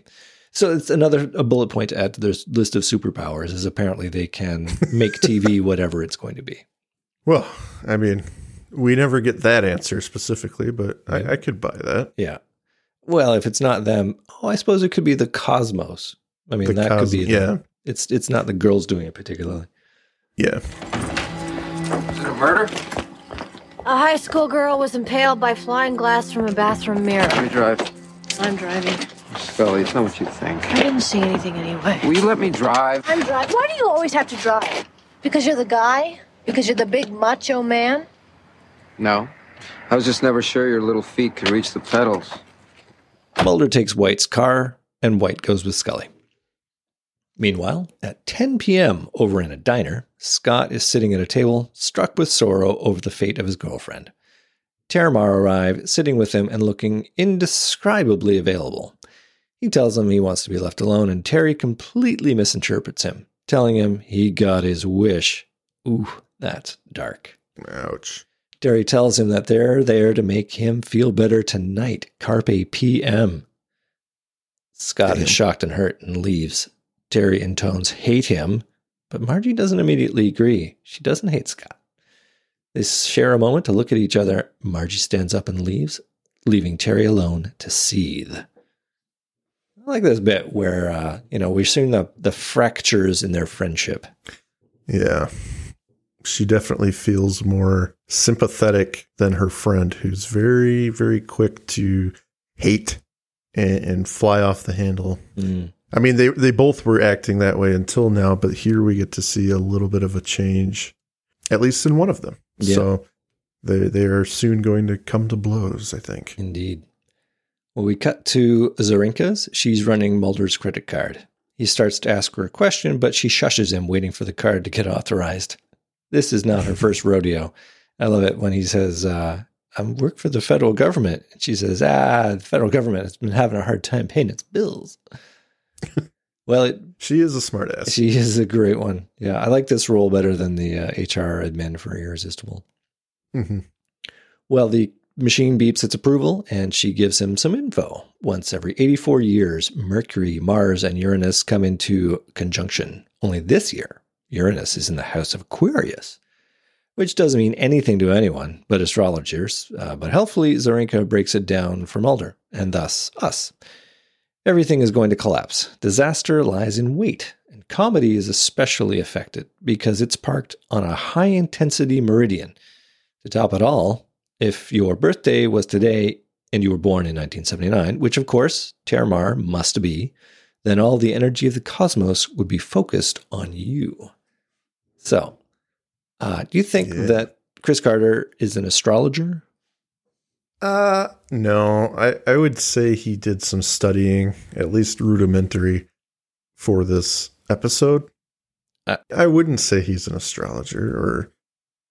So it's another a bullet point to add to their list of superpowers is apparently they can make TV whatever it's going to be. Well, I mean, we never get that answer specifically, but I, I could buy that. Yeah. Well, if it's not them, oh, I suppose it could be the cosmos. I mean, The that could be. cos- the- yeah. It's it's not the girls doing it particularly. Yeah. Is it a murder? A high school girl was impaled by flying glass from a bathroom mirror. Let me drive. I'm driving. Scully, it's not what you think. I didn't see anything anyway. Will you let me drive? I'm driving. Why do you always have to drive? Because you're the guy? Because you're the big macho man? No. I was just never sure your little feet could reach the pedals. Mulder takes White's car, and White goes with Scully. Meanwhile, at 10 p.m. over in a diner, Scott is sitting at a table, struck with sorrow over the fate of his girlfriend. Terramar arrive, sitting with him and looking indescribably available. He tells him he wants to be left alone, and Terry completely misinterprets him, telling him he got his wish. Ooh, that's dark. Ouch. Terry tells him that they're there to make him feel better tonight. Carpe PM. Scott Damn. is shocked and hurt and leaves. Terry and Tones hate him, but Margie doesn't immediately agree. She doesn't hate Scott. They share a moment to look at each other. Margie stands up and leaves, leaving Terry alone to seethe. I like this bit where uh, you know we're seeing the the fractures in their friendship. Yeah. She definitely feels more sympathetic than her friend, who's very, very quick to hate and, and fly off the handle. Mm. I mean, they, they both were acting that way until now, but here we get to see a little bit of a change, at least in one of them. Yeah. So they, they are soon going to come to blows, I think. Indeed. Well, we cut to Zirinka's. She's running Mulder's credit card. He starts to ask her a question, but she shushes him, waiting for the card to get authorized. This is not her first rodeo. I love it when he says, uh, I work for the federal government. And she says, Ah, the federal government has been having a hard time paying its bills. well, it, She is a smartass. she is a great one. Yeah, I like this role better than the uh, HR admin for Irresistible. hmm Well, the machine beeps its approval and she gives him some info. Once every 84 years, Mercury, Mars, and Uranus come into conjunction. Only this year, Uranus is in the house of Aquarius, which doesn't mean anything to anyone but astrologers. Uh, but helpfully, Zirinka breaks it down for Mulder and thus us. Everything is going to collapse. Disaster lies in wait, and Comity is especially affected because it's parked on a high intensity meridian. To top it all, if your birthday was today and you were born in 1979, which of course Termar must be, then all the energy of the cosmos would be focused on you. So, uh, do you think Yeah. that Chris Carter is an astrologer? Uh, no, I, I would say he did some studying, at least rudimentary, for this episode. Uh, I wouldn't say he's an astrologer or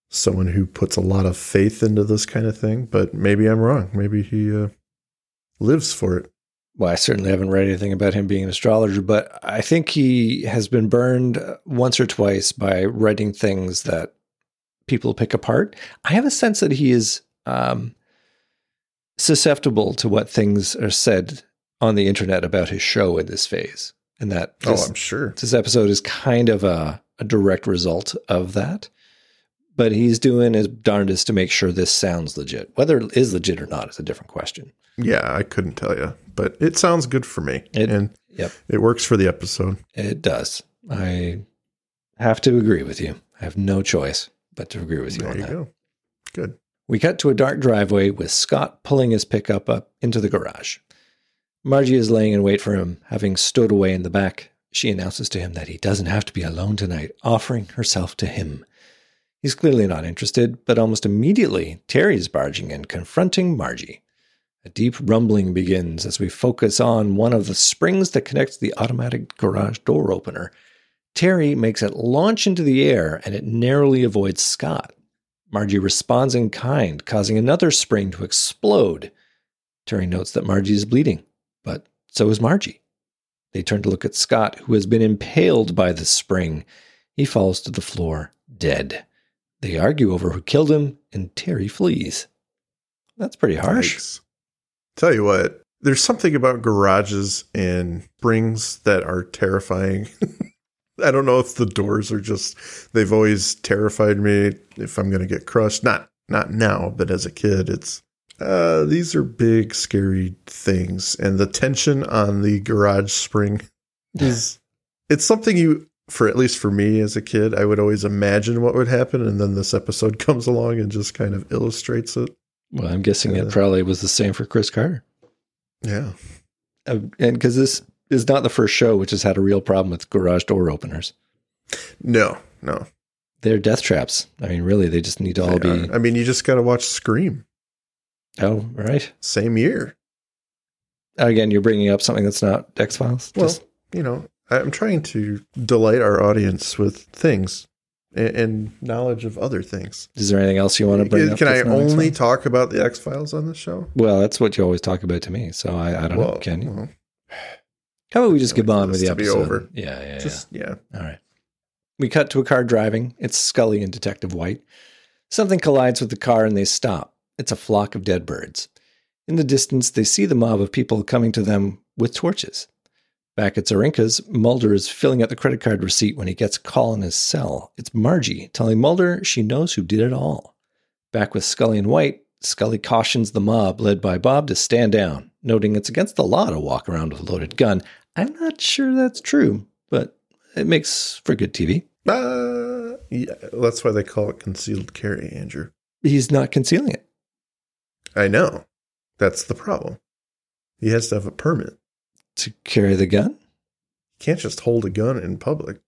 someone who puts a lot of faith into this kind of thing, but maybe I'm wrong. Maybe he uh, lives for it. Well, I certainly haven't read anything about him being an astrologer, but I think he has been burned once or twice by writing things that people pick apart. I have a sense that he is um, susceptible to what things are said on the internet about his show in this phase, and that Oh, I'm sure. this episode is kind of a, a direct result of that. but he's doing his darndest to make sure this sounds legit. Whether it is legit or not is a different question. Yeah, I couldn't tell you, but it sounds good for me, It- and Yep, it works for the episode. it does. I have to agree with you. I have no choice but to agree with you There on you that. go. Good. We cut to a dark driveway with Scott pulling his pickup up into the garage. Margie is laying in wait for him, having stood away in the back. She announces to him that he doesn't have to be alone tonight, offering herself to him. He's clearly not interested, but almost immediately, Terry is barging in, confronting Margie. A deep rumbling begins as we focus on one of the springs that connects the automatic garage door opener. Terry makes it launch into the air and it narrowly avoids Scott. Margie responds in kind, causing another spring to explode. Terry notes that Margie is bleeding, but so is Margie. They turn to look at Scott, who has been impaled by the spring. He falls to the floor, dead. They argue over who killed him, and Terry flees. That's pretty harsh. Yikes. Tell you what, there's something about garages and springs that are terrifying. I don't know if the doors are just they've always terrified me if I'm going to get crushed. Not not now, but as a kid it's uh these are big scary things and the tension on the garage spring is it's something you for at least for me as a kid, I would always imagine what would happen and then this episode comes along and just kind of illustrates it. Well, I'm guessing Yeah. it probably was the same for Chris Carter. Yeah. Uh, and because this is not the first show which has had a real problem with garage door openers. No, no. They're death traps. I mean, really, they just need to all They be. are. I mean, you just got to watch Scream. Oh, right. Same year. Again, you're bringing up something that's not X Files. Well, you know, I'm trying to delight our audience with things and, and knowledge of other things. is there anything else you want to bring Can, up? can I only X-Files? talk about the X Files on this show? Well, that's what you always talk about to me. So I, I don't know. Can you? well, How about we just get on with this the to be episode? over. Yeah, yeah, just yeah. yeah. All right. We cut to a car driving. It's Scully and Detective White. Something collides with the car and they stop. It's a flock of dead birds. In the distance, they see the mob of people coming to them with torches. Back at Zirinka's, Mulder is filling out the credit card receipt when he gets a call in his cell. It's Margie telling Mulder she knows who did it all. Back with Scully and White, Scully cautions the mob, led by Bob, to stand down, noting it's against the law to walk around with a loaded gun. I'm not sure that's true, but it makes for good TV. Uh, yeah. That's why they call it concealed carry, Andrew. He's not concealing it. I know. That's the problem. He has to have a permit. To carry the gun? He can't just hold a gun in public.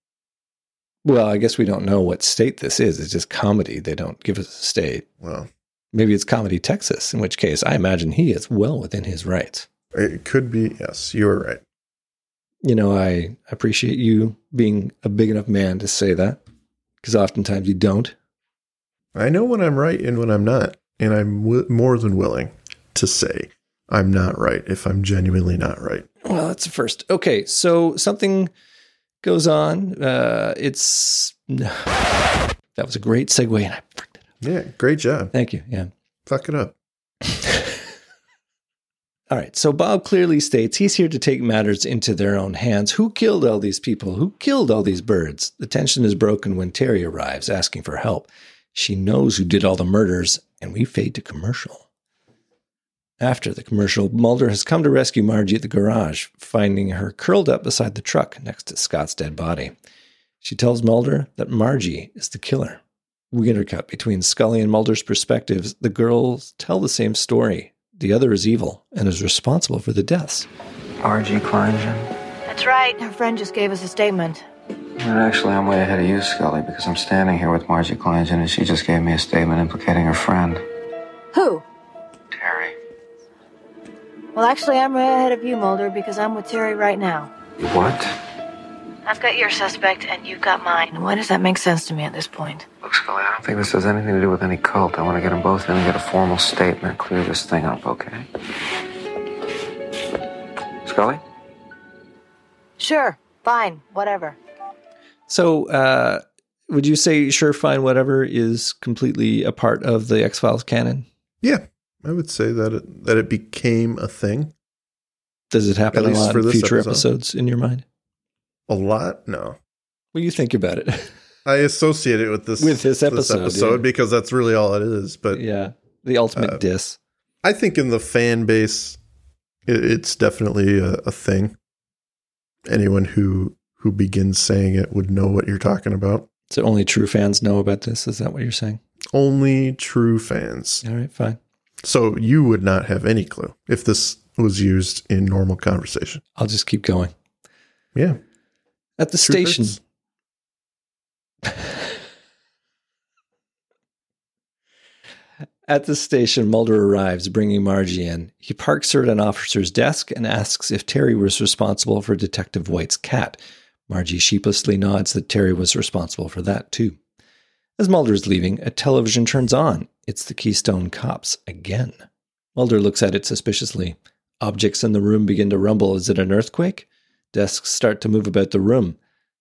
Well, I guess we don't know what state this is. It's just Comity. They don't give us a state. Well, Maybe it's Comity Texas, in which case I imagine he is well within his rights. it could be. Yes, you are right. You know, I appreciate you being a big enough man to say that because oftentimes you don't. I know when I'm right and when I'm not, and I'm wi- more than willing to say I'm not right if I'm genuinely not right. Well, that's the first. Okay, so something goes on. Uh, it's that was a great segue, and I fricked it. up. Yeah, great job. Thank you. Yeah. Fuck it up. All right. So Bob clearly states he's here to take matters into their own hands. Who killed all these people? Who killed all these birds? The tension is broken when Terry arrives asking for help. She knows who did all the murders, and we fade to commercial. After the commercial, Mulder has come to rescue Margie at the garage, finding her curled up beside the truck next to Scott's dead body. She tells Mulder that Margie is the killer. We intercut between Scully and Mulder's perspectives. The girls tell the same story. The other is evil and is responsible for the deaths. R.G. Kleinjan? That's right. Her friend just gave us a statement. Well, actually, I'm way ahead of you, Scully, because I'm standing here with Margie Kleinjan, and she just gave me a statement implicating her friend, Who? Terry. Well, actually, I'm way ahead of you, Mulder, because I'm with Terry right now. What? I've got your suspect, and you've got mine. Why does that make sense to me at this point? Look, Scully, I don't think this has anything to do with any cult. I want to get them both in and get a formal statement, clear this thing up, okay? Scully? Sure. Fine. Whatever. So, uh, would you say sure, fine, whatever is completely a part of the X Files canon? Yeah, I would say that it, that it became a thing. Does it happen a lot for in future episode. episodes in your mind? A lot? No. Well, you think about it. I associate it with this With this episode, yeah. because that's really all it is. But yeah, the ultimate Uh, diss. I think in the fan base, it, it's definitely a, a thing. Anyone who who begins saying it would know what you're talking about. So only true fans know about this. Is that what you're saying? Only true fans. All right, fine. So you would not have any clue if this was used in normal conversation. I'll just keep going. Yeah. At the Truth station. At the station, Mulder arrives, bringing Margie in. He parks her at an officer's desk and asks if Terry was responsible for Detective White's cat. Margie sheepishly nods that Terry was responsible for that, too. As Mulder is leaving, a television turns on. It's the Keystone Cops again. Mulder looks at it suspiciously. Objects in the room begin to rumble. Is it an earthquake? Desks start to move about the room.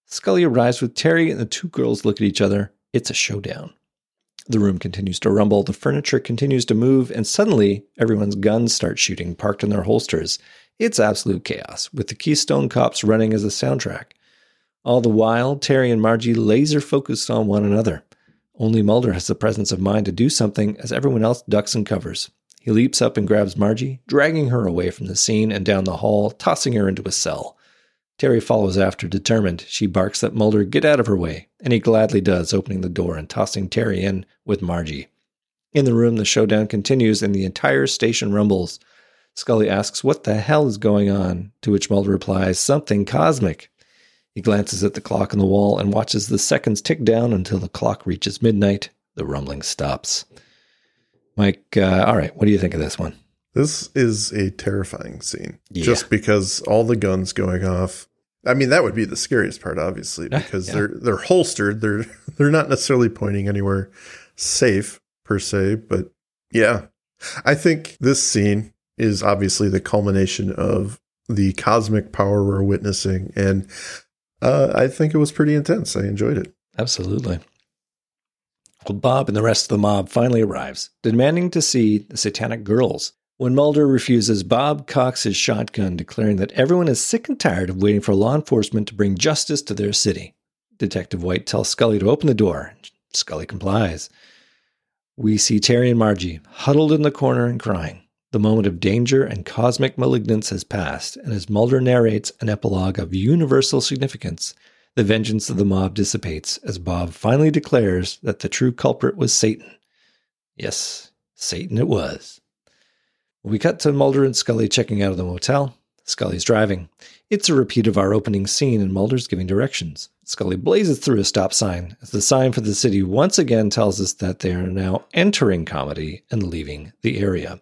Scully arrives with Terry, and the two girls look at each other. It's a showdown. The room continues to rumble, the furniture continues to move, and suddenly everyone's guns start shooting, parked in their holsters. It's absolute chaos, with the Keystone Cops running as a soundtrack. All the while, Terry and Margie laser focused on one another. Only Mulder has the presence of mind to do something as everyone else ducks and covers. He leaps up and grabs Margie, dragging her away from the scene and down the hall, tossing her into a cell. Terry follows after, determined. She barks at Mulder, get out of her way, and he gladly does, opening the door and tossing Terry in with Margie. In the room, the showdown continues and the entire station rumbles. Scully asks what the hell is going on, to which Mulder replies, something cosmic. He glances at the clock on the wall and watches the seconds tick down until the clock reaches midnight. The rumbling stops. Mike, uh, all right, what do you think of this one? This is a terrifying scene. Yeah. Just because all the guns going off. I mean, that would be the scariest part, obviously, because yeah. they're they're holstered. They're they're not necessarily pointing anywhere safe per se, but yeah. I think this scene is obviously the culmination of the cosmic power we're witnessing, and uh, I think it was pretty intense. I enjoyed it. Absolutely. Well, Bob and the rest of the mob finally arrives, demanding to see the satanic girls. When Mulder refuses, Bob cocks his shotgun, declaring that everyone is sick and tired of waiting for law enforcement to bring justice to their city. Detective White tells Scully to open the door. Scully complies. We see Terry and Margie huddled in the corner and crying. The moment of danger and cosmic malignance has passed, and as Mulder narrates an epilogue of universal significance, the vengeance of the mob dissipates as Bob finally declares that the true culprit was Satan. Yes, Satan it was. We cut to Mulder and Scully checking out of the motel. Scully's driving. It's a repeat of our opening scene, and Mulder's giving directions. Scully blazes through a stop sign as the sign for the city once again tells us that they are now entering Comity and leaving the area.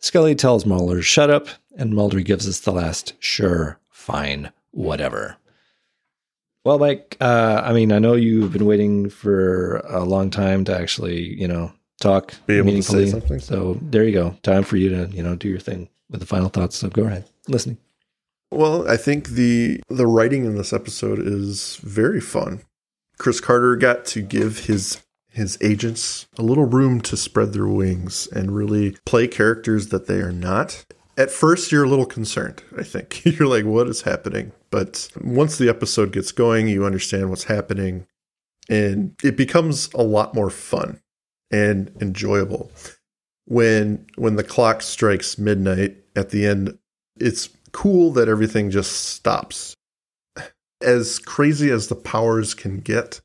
Scully tells Mulder, shut up, and Mulder gives us the last, sure, fine, whatever. Well, Mike, uh, I mean, I know you've been waiting for a long time to actually, you know, talk Be able to say meaningfully. something. So there you go. Time for you to, you know, do your thing with the final thoughts. So go ahead, listening. Well, I think the the writing in this episode is very fun. Chris Carter got to give his his agents a little room to spread their wings and really play characters that they are not. At first, you're a little concerned. I think you're like, "What is happening?" But once the episode gets going, you understand what's happening, and it becomes a lot more fun and enjoyable. When when the clock strikes midnight at the end, it's cool that everything just stops. As crazy as the powers can get,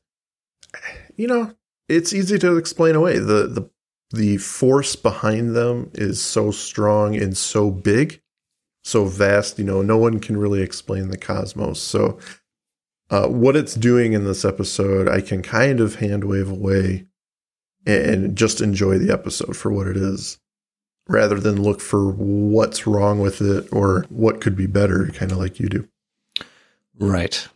you know, it's easy to explain away. The the the force behind them is so strong and so big, so vast, you know, no one can really explain the cosmos. So uh, what it's doing in this episode, I can kind of hand wave away and just enjoy the episode for what it is rather than look for what's wrong with it or what could be better, kind of like you do. Right.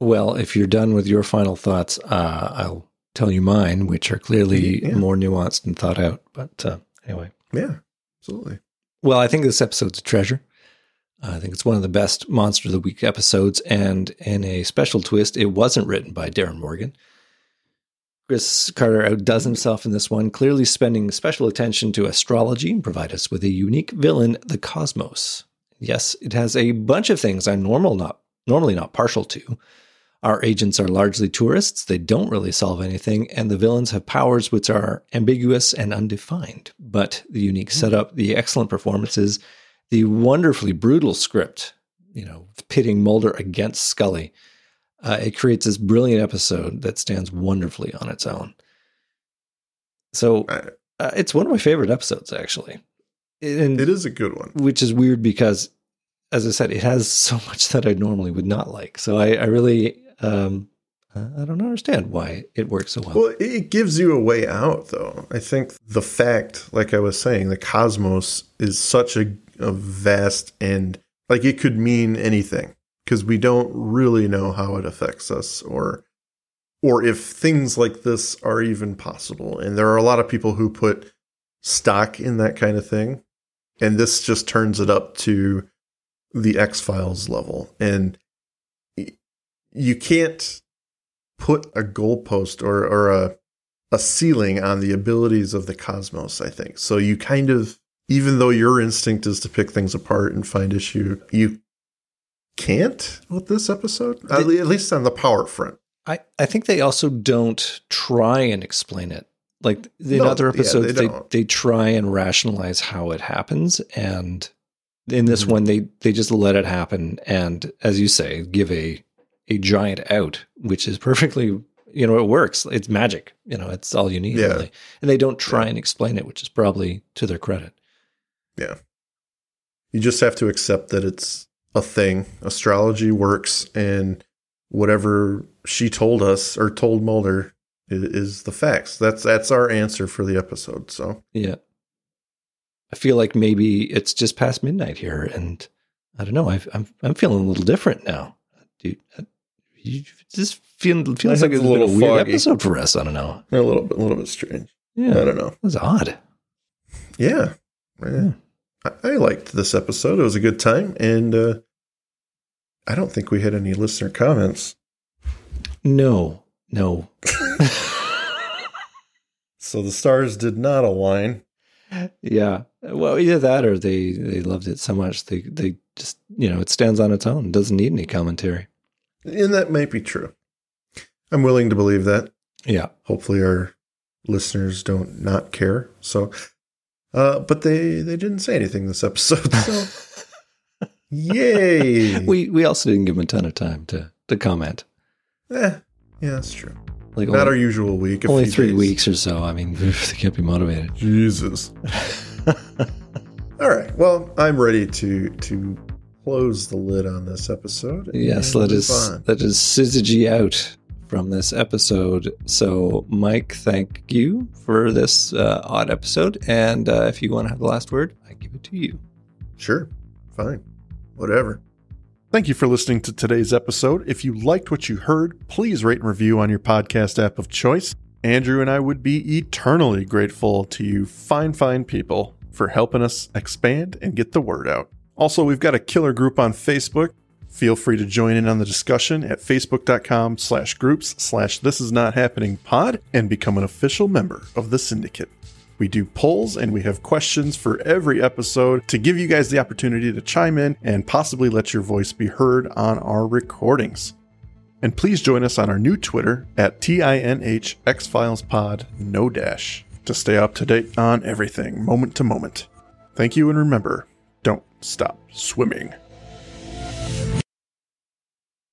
Well, if you're done with your final thoughts, uh, I'll tell you mine, which are clearly Yeah. more nuanced and thought out. But uh, anyway. Yeah, absolutely. Well, I think this episode's a treasure. I think it's one of the best Monster of the Week episodes. And in a special twist, it wasn't written by Darin Morgan. Chris Carter outdoes himself in this one, clearly spending special attention to astrology and provide us with a unique villain, the Cosmos. Yes, it has a bunch of things I'm normal not normally not partial to. Our agents are largely tourists, they don't really solve anything, and the villains have powers which are ambiguous and undefined. But the unique hmm. setup, the excellent performances, the wonderfully brutal script, you know, pitting Mulder against Scully, uh, it creates this brilliant episode that stands wonderfully on its own. So uh, it's one of my favorite episodes, actually. And it is a good one. Which is weird because, as I said, it has so much that I normally would not like. So I, I really, um, I don't understand why it works so well. Well, it gives you a way out, though. I think the fact, like I was saying, the cosmos is such a, a vast and like it could mean anything because we don't really know how it affects us or or if things like this are even possible. And there are a lot of people who put stock in that kind of thing. And this just turns it up to the X Files level. And you can't put a goalpost or, or a, a ceiling on the abilities of the cosmos, I think. So you kind of, even though your instinct is to pick things apart and find issue, you can't with this episode, at least on the power front. I, I think they also don't try and explain it. Like in no, other episodes, yeah, they, they, they try and rationalize how it happens, and in this mm-hmm. one, they they just let it happen, and as you say, give a a giant out, which is perfectly you know it works. It's magic. You know, it's all you need. Yeah. Really. and they don't try yeah. and explain it, which is probably to their credit. Yeah, you just have to accept that it's a thing. Astrology works, and whatever she told us or told Mulder is, is the facts. That's that's our answer for the episode. So yeah, I feel like maybe it's just past midnight here, and I don't know. i am I'm, I'm feeling a little different now. Dude, uh, you just feel, feels like it's a little weird foggy. episode for us. I don't know. A little bit, a little bit strange. Yeah, I don't know. It's odd. Yeah, yeah. I, liked this episode. It was a good time, and uh, I don't think we had any listener comments. No, no. so the stars did not align. Yeah. Well, either that or they they loved it so much they they just you know it stands on its own. doesn't need any commentary. And that might be true. I'm willing to believe that. Yeah. Hopefully our listeners don't not care. So, uh, but they they didn't say anything this episode. So, yay! we we also didn't give them a ton of time to to comment. Eh, yeah, that's true. Like not only, our usual week. Only three days. weeks or so. I mean, they can't be motivated. Jesus. All right. Well, I'm ready to to close the lid on this episode. Yes, let us let us syzygy out from this episode. So, Mike, thank you for this uh, odd episode. And uh, if you want to have the last word, I give it to you. Sure. Fine. Whatever. Thank you for listening to today's episode. If you liked what you heard, please rate and review on your podcast app of choice. Andrew and I would be eternally grateful to you, fine, fine people, for helping us expand and get the word out. Also, we've got a killer group on Facebook. Feel free to join in on the discussion at facebook.com slash groups slash this is not happening pod and become an official member of the syndicate. We do polls and we have questions for every episode to give you guys the opportunity to chime in and possibly let your voice be heard on our recordings. And please join us on our new Twitter at TINHXFilesPod, no dash, to stay up to date on everything, moment to moment. Thank you, and remember don't stop swimming.